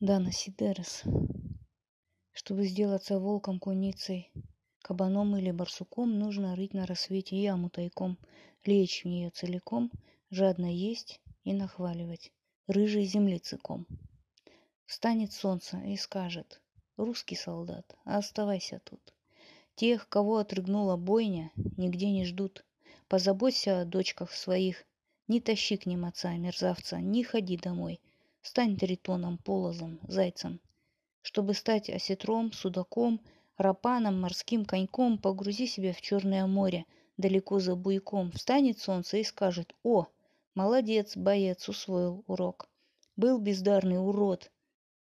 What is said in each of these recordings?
Дана Сидерес. Чтобы сделаться волком, куницей, кабаном или барсуком, нужно рыть на рассвете яму тайком, лечь в нее целиком, жадно есть и нахваливать, рыжей землицыком. Встанет солнце и скажет, русский солдат, оставайся тут. Тех, кого отрыгнула бойня, нигде не ждут. Позаботься о дочках своих, не тащи к ним отца, мерзавца, не ходи домой. Стань тритоном, полозом, зайцем. Чтобы стать осетром, судаком, рапаном, морским коньком, погрузи себя в Черное море, далеко за буйком. Встанет солнце и скажет «О, молодец, боец, усвоил урок». Был бездарный урод,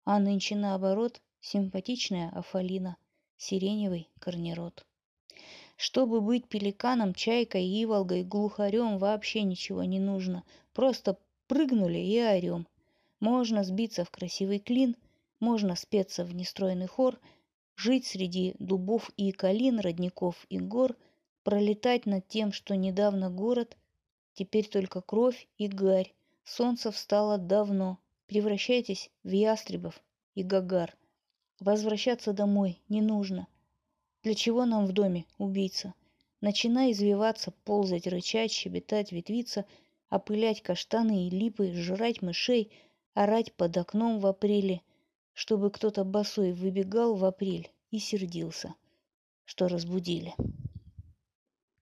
а нынче наоборот симпатичная Афалина, сиреневый корнерод. Чтобы быть пеликаном, чайкой, иволгой, глухарем вообще ничего не нужно. Просто прыгнули и орем. Можно сбиться в красивый клин, можно спеться в нестройный хор, жить среди дубов и калин, родников и гор, пролетать над тем, что недавно город, теперь только кровь и гарь. Солнце встало давно. Превращайтесь в ястребов и гагар. Возвращаться домой не нужно. Для чего нам в доме убийца? Начинай извиваться, ползать, рычать, щебетать, ветвиться, опылять каштаны и липы, жрать мышей — орать под окном в апреле, чтобы кто-то босой выбегал в апрель и сердился, что разбудили.